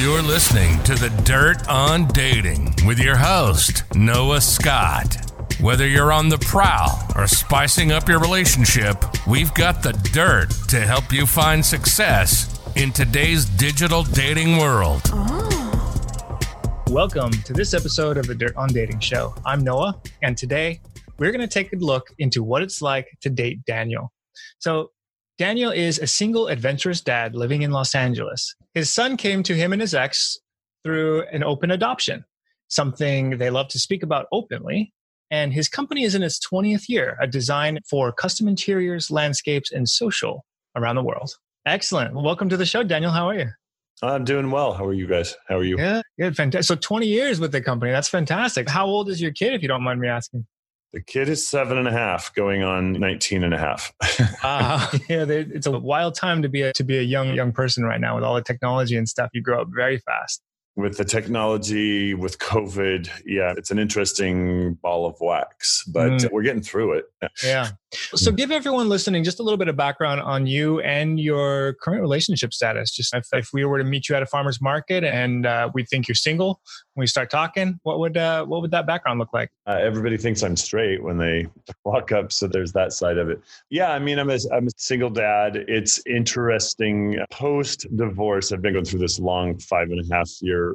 You're listening to The Dirt on Dating with your host, Noah Scott. Whether you're on the prowl or spicing up your relationship, we've got the dirt to help you find success in today's digital dating world. Oh. Welcome to this episode of the Dirt on Dating Show. I'm Noah, and today we're going to take a look into what it's like to date Daniel. So, Daniel is a single adventurous dad living in Los Angeles. His son came to him and his ex through an open adoption, something they love to speak about openly. And his company is in its 20th year, a design for custom interiors, landscapes, and social around the world. Excellent. Welcome to the show, Daniel. How are you? I'm doing well. How are you guys? How are you? Yeah, good. Fantastic. So 20 years with the company. That's fantastic. How old is your kid, if you don't mind me asking? The kid is seven and a half, going on 19 and a half. uh, yeah, it's a wild time to be a, to be a young young person right now with all the technology and stuff. You grow up very fast with the technology, with COVID, yeah, it's an interesting ball of wax, but mm. we're getting through it. yeah. So, give everyone listening just a little bit of background on you and your current relationship status. Just if, if we were to meet you at a farmer's market and uh, we think you're single, when we start talking, what would uh, what would that background look like? Uh, everybody thinks I'm straight when they walk up, so there's that side of it. Yeah, I mean, I'm a, I'm a single dad. It's interesting. Post divorce, I've been going through this long five and a half year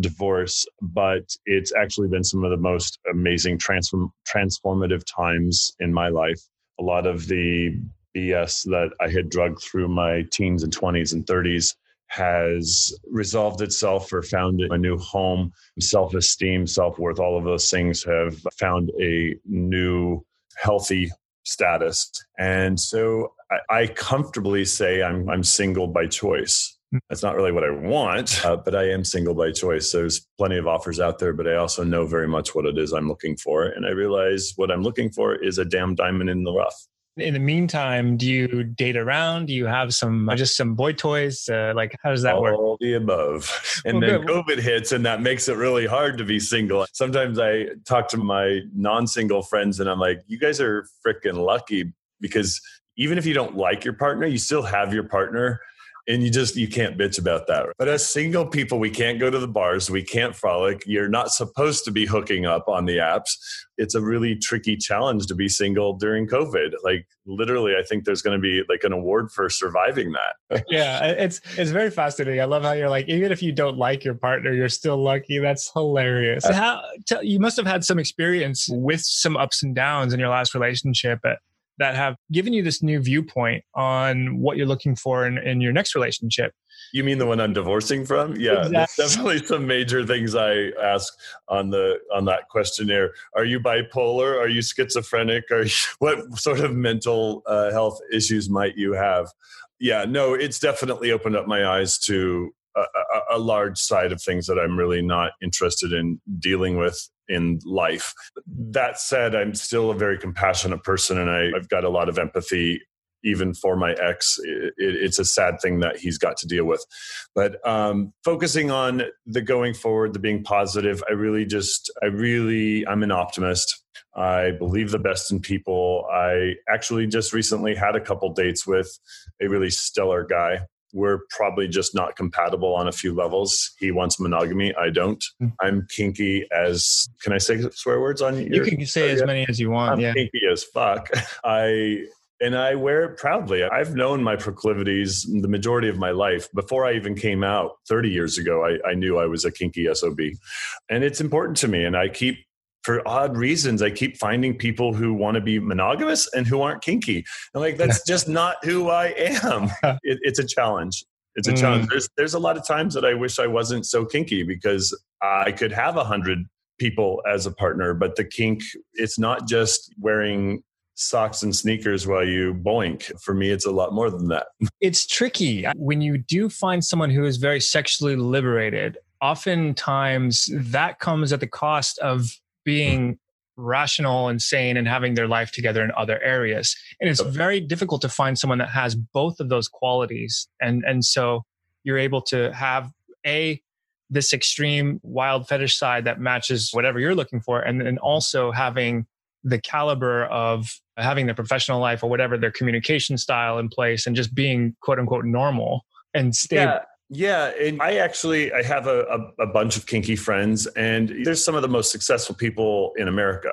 divorce, but it's actually been some of the most amazing transform transformative times in my life a lot of the BS that I had drugged through my teens and 20s and 30s has resolved itself or found a new home. Self esteem, self worth, all of those things have found a new healthy status. And so I, I comfortably say I'm, I'm single by choice. That's not really what I want, uh, but I am single by choice. There's plenty of offers out there, but I also know very much what it is I'm looking for. And I realize what I'm looking for is a damn diamond in the rough. In the meantime, do you date around? Do you have some uh, just some boy toys? Uh, like, how does that All work? All the above. And well, then good. COVID hits, and that makes it really hard to be single. Sometimes I talk to my non single friends, and I'm like, you guys are freaking lucky because even if you don't like your partner, you still have your partner and you just you can't bitch about that. But as single people we can't go to the bars we can't frolic. You're not supposed to be hooking up on the apps. It's a really tricky challenge to be single during covid. Like literally i think there's going to be like an award for surviving that. Yeah it's it's very fascinating. I love how you're like even if you don't like your partner you're still lucky. That's hilarious. Uh, how you must have had some experience with some ups and downs in your last relationship that have given you this new viewpoint on what you're looking for in, in your next relationship. You mean the one I'm divorcing from? Yeah, exactly. definitely some major things I ask on the on that questionnaire. Are you bipolar? Are you schizophrenic? Are you, what sort of mental uh, health issues might you have? Yeah, no, it's definitely opened up my eyes to a, a, a, large side of things that I'm really not interested in dealing with in life. That said, I'm still a very compassionate person and I, have got a lot of empathy. Even for my ex, it, it's a sad thing that he's got to deal with. But um, focusing on the going forward, the being positive, I really just, I really, I'm an optimist. I believe the best in people. I actually just recently had a couple dates with a really stellar guy we're probably just not compatible on a few levels. He wants monogamy. I don't. Hmm. I'm kinky as can I say swear words on your, You can say as many as you want. I'm yeah. kinky as fuck. I and I wear it proudly. I've known my proclivities the majority of my life. Before I even came out 30 years ago, I, I knew I was a kinky SOB. And it's important to me. And I keep for odd reasons, I keep finding people who want to be monogamous and who aren't kinky. And like, that's just not who I am. It, it's a challenge. It's a mm. challenge. There's, there's a lot of times that I wish I wasn't so kinky because I could have a hundred people as a partner, but the kink, it's not just wearing socks and sneakers while you boink. For me, it's a lot more than that. It's tricky when you do find someone who is very sexually liberated. Oftentimes, that comes at the cost of being rational and sane and having their life together in other areas. And it's very difficult to find someone that has both of those qualities. And, and so you're able to have a, this extreme wild fetish side that matches whatever you're looking for. And then also having the caliber of having their professional life or whatever their communication style in place and just being quote unquote normal and stable. Yeah Yeah, and I actually I have a, a, a, bunch of kinky friends, and they're some of the most successful people in America.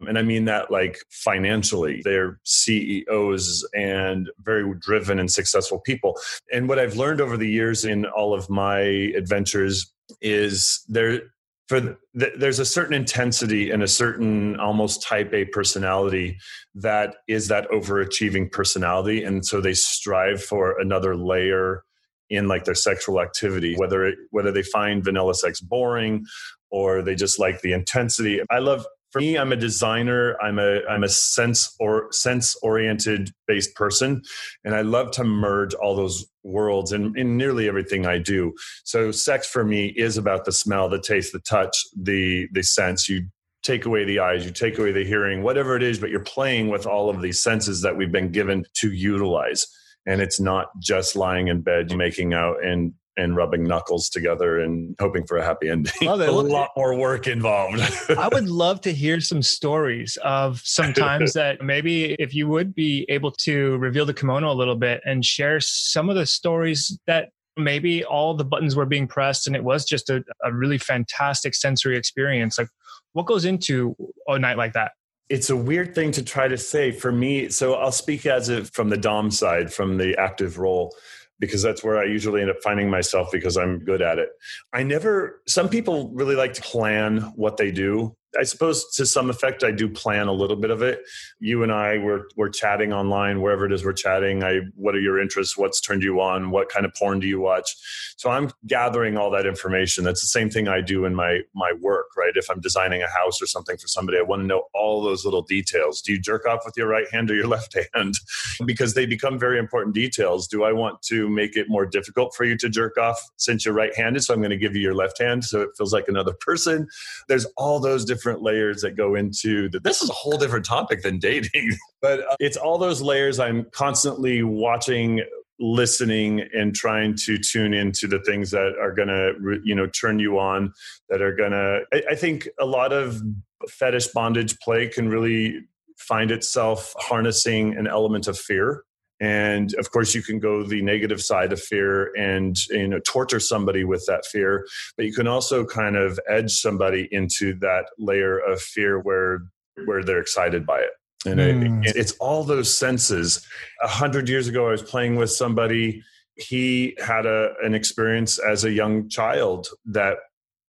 And I mean that like financially. They're CEOs and very driven and successful people. And what I've learned over the years in all of my adventures is there for the, there's a certain intensity and a certain almost type A personality that is that overachieving personality and so they strive for another layer in like their sexual activity whether it, whether they find vanilla sex boring or they just like the intensity. I love for me i'm a designer. I'm a i'm a sense or sense oriented based person and i love to merge all those worlds in, in nearly everything i do. So sex for me is about the smell the taste the touch the the sense. You take away the eyes you take away the hearing whatever it is but you're playing with all of these senses that we've been given to utilize and it's not just lying in bed making out and and rubbing knuckles together and hoping for a happy ending. It. a lot more work involved. I would love to hear some stories of some times that maybe if you would be able to reveal the kimono a little bit and share some of the stories that maybe all the buttons were being pressed and it was just a, a really fantastic sensory experience. Like what goes into a night like that? It's a weird thing to try to say for me. So I'll speak as if from the Dom side, from the active role because that's where I usually end up finding myself because I'm good at it. I never, some people really like to plan what they do. I suppose to some effect, I do plan a little bit of it. You and I were we're chatting online, wherever it is we're chatting. I what are your interests? What's turned you on? What kind of porn do you watch? So I'm gathering all that information. That's the same thing I do in my my work, right? If I'm designing a house or something for somebody, I want to know all those little details. Do you jerk off with your right hand or your left hand? because they become very important details. Do I want to make it more difficult for you to jerk off since you're right-handed? So I'm going to give you your left hand so it feels like another person. There's all those different different layers that go into that. This is a whole different topic than dating, but uh, it's all those layers I'm constantly watching listening and trying to tune into the things that are going to you know turn you on that are going to I, think a lot of fetish bondage play can really find itself harnessing an element of fear and of course you can go the negative side of fear and you know torture somebody with that fear but you can also kind of edge somebody into that layer of fear where where they're excited by it. And mm. it, it's all those senses. A hundred years ago i was playing with somebody. He had a, an experience as a young child that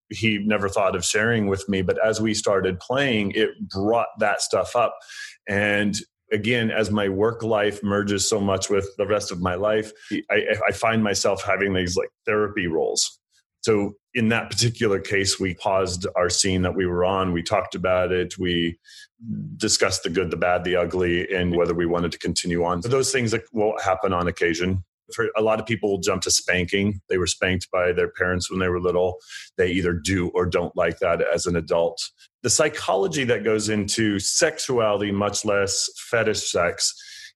he never thought of sharing with me but as we started playing it brought that stuff up. And again, as my work life merges so much with the rest of my life, I, I find myself having these like therapy roles. So in that particular case, we paused our scene that we were on. We talked about it. We discussed the good, the bad, the ugly, and whether we wanted to continue on. So those things that will happen on occasion. For a lot of people jump to spanking. They were spanked by their parents when they were little. They either do or don't like that as an adult the psychology that goes into sexuality, much less fetish sex,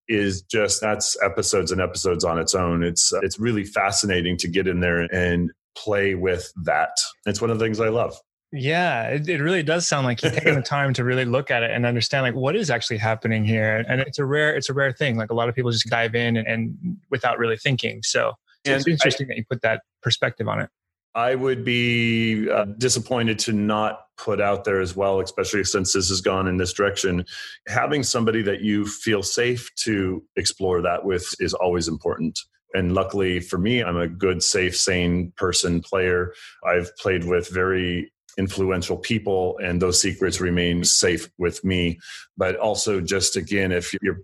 is just that's episodes and episodes on its own. It's uh, it's really fascinating to get in there and play with that. It's one of the things I love. Yeah, it, it really does sound like you're taking the time to really look at it and understand like what is actually happening here. And it's a rare it's a rare thing. Like a lot of people just dive in and, and without really thinking. So it's interesting I, that you put that perspective on it. I would be uh, disappointed to not put out there as well, especially since this has gone in this direction. Having somebody that you feel safe to explore that with is always important. And luckily for me, I'm a good, safe, sane person player. I've played with very influential people and those secrets remain safe with me but also just again if you're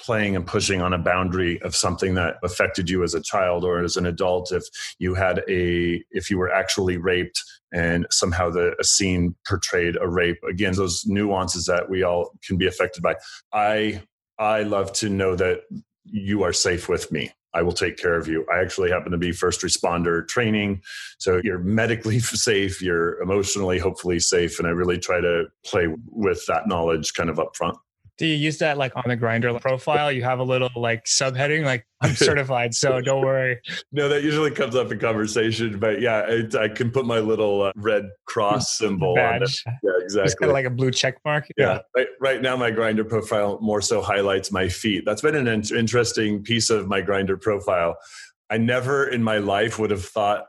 playing and pushing on a boundary of something that affected you as a child or as an adult if you had a if you were actually raped and somehow the a scene portrayed a rape again those nuances that we all can be affected by i i love to know that you are safe with me I will take care of you. I actually happen to be first responder training. So you're medically safe, you're emotionally, hopefully safe. And I really try to play with that knowledge kind of up front. Do you use that like on the Grindr profile? You have a little like subheading, like I'm certified, so don't worry. no, that usually comes up in conversation, but yeah, it, I can put my little uh, red cross symbol Badge. on it. Yeah, exactly. It's kind of like a blue check mark. Yeah. yeah. Right, right, now, my Grindr profile more so highlights my feet. That's been an in- interesting piece of my Grindr profile. I never in my life would have thought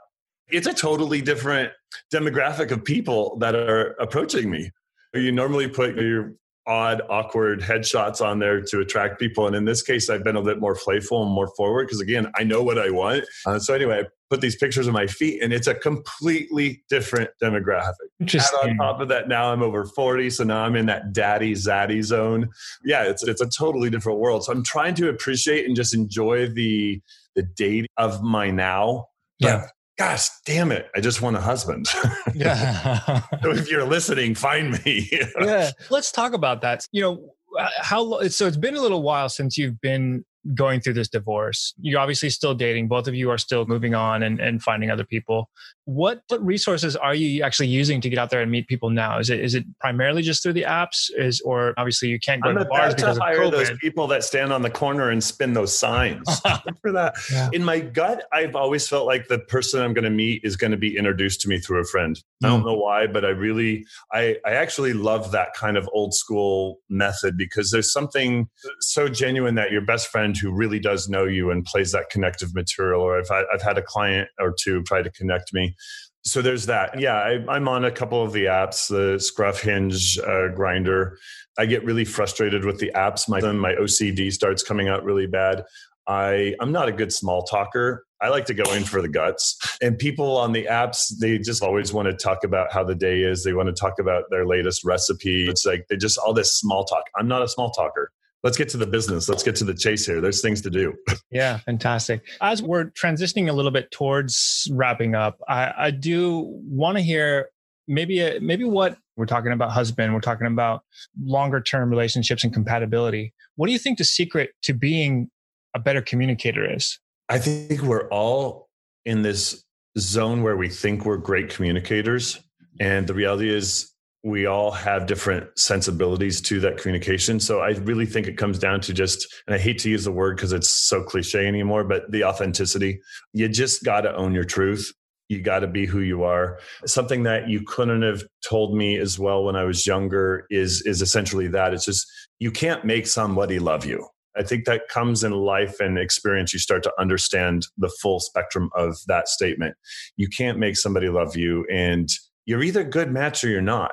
it's a totally different demographic of people that are approaching me. You normally put your odd, awkward headshots on there to attract people. And in this case, I've been a bit more playful and more forward because, again, I know what I want. Uh, so, anyway, I put these pictures of my feet and it's a completely different demographic. Interesting. And on top of that, now I'm over 40. So now I'm in that daddy zaddy zone. Yeah, it's, it's a totally different world. So I'm trying to appreciate and just enjoy the, the date of my now. Yeah gosh damn it i just want a husband yeah so if you're listening find me yeah let's talk about that you know uh, how so it's been a little while since you've been going through this divorce. You're obviously still dating. Both of you are still moving on and, and finding other people. What, what resources are you actually using to get out there and meet people now? Is it is it primarily just through the apps? Is or obviously you can't go I'm to bars because to of hire COVID. those people that stand on the corner and spin those signs for that. Yeah. In my gut, I've always felt like the person I'm going to meet is going to be introduced to me through a friend. Mm. I don't hmm. know why, but I really, I, I actually love that kind of old school method because there's something so genuine that your best friend who really does know you and plays that connective material. Or I've had, I've had a client or two try to connect me. So there's that. Yeah, I, am on a couple of the apps, the Scruff, Hinge, uh, Grindr. I get really frustrated with the apps. My my OCD starts coming out really bad. I I'm not a good small talker. I like to go in for the guts. And people on the apps, they just always want to talk about how the day is. They want to talk about their latest recipe. It's like they just all this small talk. I'm not a small talker let's get to the business. Let's get to the chase here. There's things to do. yeah, fantastic. As we're transitioning a little bit towards wrapping up, I, I do want to hear maybe a, maybe what we're talking about husband, we're talking about longer term relationships and compatibility. What do you think the secret to being a better communicator is? I think we're all in this zone where we think we're great communicators. And the reality is we all have different sensibilities to that communication. So I really think it comes down to just, and I hate to use the word because it's so cliche anymore, but the authenticity. You just got to own your truth. You got to be who you are. Something that you couldn't have told me as well when I was younger is is essentially that. It's just you can't make somebody love you. I think that comes in life and experience. You start to understand the full spectrum of that statement. You can't make somebody love you, and you're either a good match or you're not.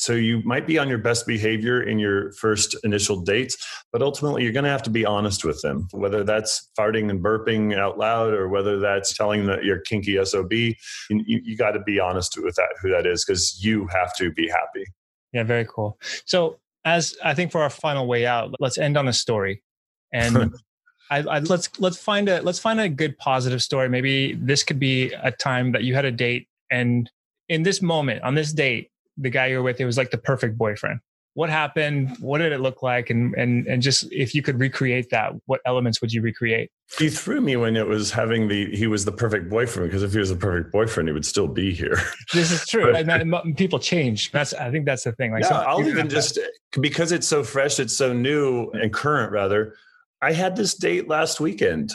So you might be on your best behavior in your first initial dates, but ultimately you're going to have to be honest with them, whether that's farting and burping out loud or whether that's telling that you're kinky SOB. You, you got to be honest with that, who that is, because you have to be happy. Yeah, very cool. So as I think for our final way out, let's end on a story. And I, I, let's let's find a let's find a good positive story. Maybe this could be a time that you had a date, and in this moment, on this date, the guy you're with, it was like the perfect boyfriend. What happened? What did it look like? And and and just if you could recreate that, what elements would you recreate? He threw me when it was having the he was the perfect boyfriend because if he was the perfect boyfriend, he would still be here. This is true, and then people change. That's I think that's the thing. Like, yeah, I'll even just because it's so fresh, it's so new and current. Rather, I had this date last weekend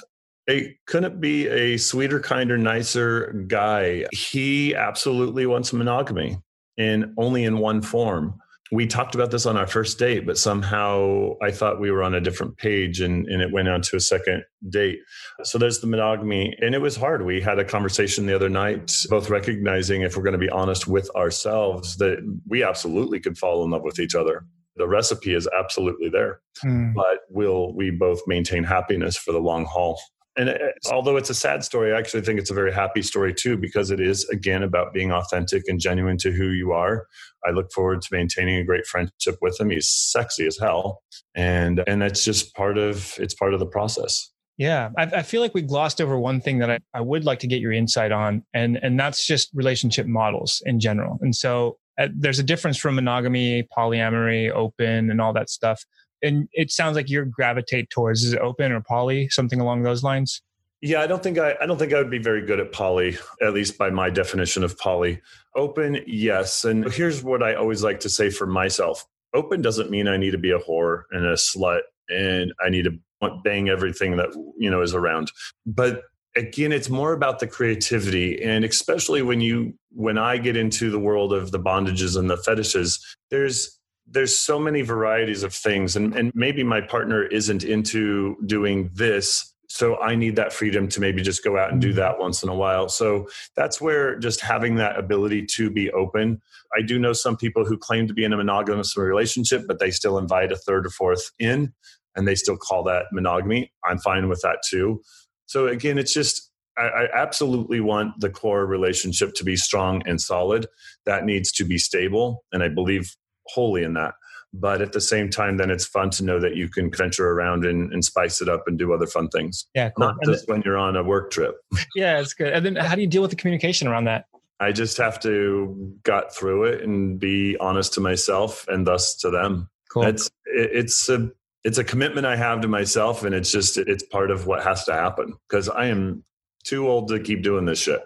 it couldn't be a sweeter, kinder, nicer guy. He absolutely wants monogamy in only in one form. We talked about this on our first date, but somehow I thought we were on a different page and, and it went on to a second date. So there's the monogamy. And it was hard. We had a conversation the other night, both recognizing if we're going to be honest with ourselves, that we absolutely could fall in love with each other. The recipe is absolutely there, mm. but will we both maintain happiness for the long haul? And it, although it's a sad story, I actually think it's a very happy story too, because it is again about being authentic and genuine to who you are. I look forward to maintaining a great friendship with him. He's sexy as hell, and and that's just part of it's part of the process. Yeah, I, I feel like we glossed over one thing that I, I would like to get your insight on, and and that's just relationship models in general. And so uh, there's a difference from monogamy, polyamory, open, and all that stuff and it sounds like you gravitate towards is it open or poly, something along those lines. Yeah, I don't think I, I don't think I would be very good at poly, at least by my definition of poly. Open, yes. And here's what I always like to say for myself. Open doesn't mean I need to be a whore and a slut and I need to bang everything that you know is around. But again, it's more about the creativity. And especially when you when I get into the world of the bondages and the fetishes, there's there's so many varieties of things and, and maybe my partner isn't into doing this so I need that freedom to maybe just go out and do mm-hmm. that once in a while. So that's where just having that ability to be open. I do know some people who claim to be in a monogamous relationship, but they still invite a third or fourth in and they still call that monogamy. I'm fine with that too. So again, it's just I, I, absolutely want the core relationship to be strong and solid. That needs to be stable. And I believe wholly in that. But at the same time, then it's fun to know that you can venture around and, and spice it up and do other fun things. Yeah, cool. Not just when you're on a work trip. Yeah, it's good. And then how do you deal with the communication around that? I just have to gut through it and be honest to myself and thus to them. Cool. It's it, it's a it's a commitment I have to myself, and it's just it's part of what has to happen because I am too old to keep doing this shit.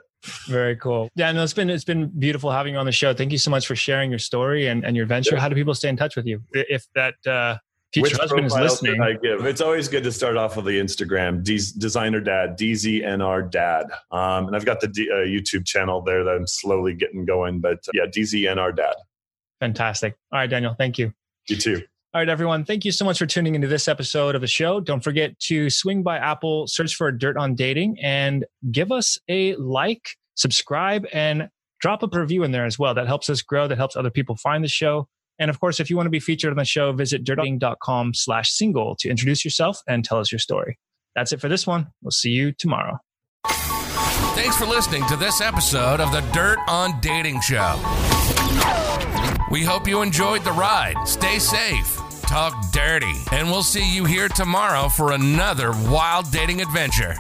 Very cool. Yeah, no, it's been it's been beautiful having you on the show. Thank you so much for sharing your story and, and your venture. Yeah. How do people stay in touch with you if that uh, future Which husband is listening? I give. It's always good to start off with the Instagram D- designer dad DZNR dad, um, and I've got the D- uh, YouTube channel there that I'm slowly getting going. But uh, yeah, DZNR dad. Fantastic. All right, Daniel. Thank you. You too. All right, everyone. Thank you so much for tuning into this episode of the show. Don't forget to swing by Apple, search for Dirt on Dating, and give us a like, subscribe, and drop a review in there as well. That helps us grow. That helps other people find the show. And of course, if you want to be featured on the show, visit dirting.com slash single to introduce yourself and tell us your story. That's it for this one. We'll see you tomorrow. Thanks for listening to this episode of the Dirt on Dating Show. We hope you enjoyed the ride. Stay safe, talk dirty, and we'll see you here tomorrow for another wild dating adventure.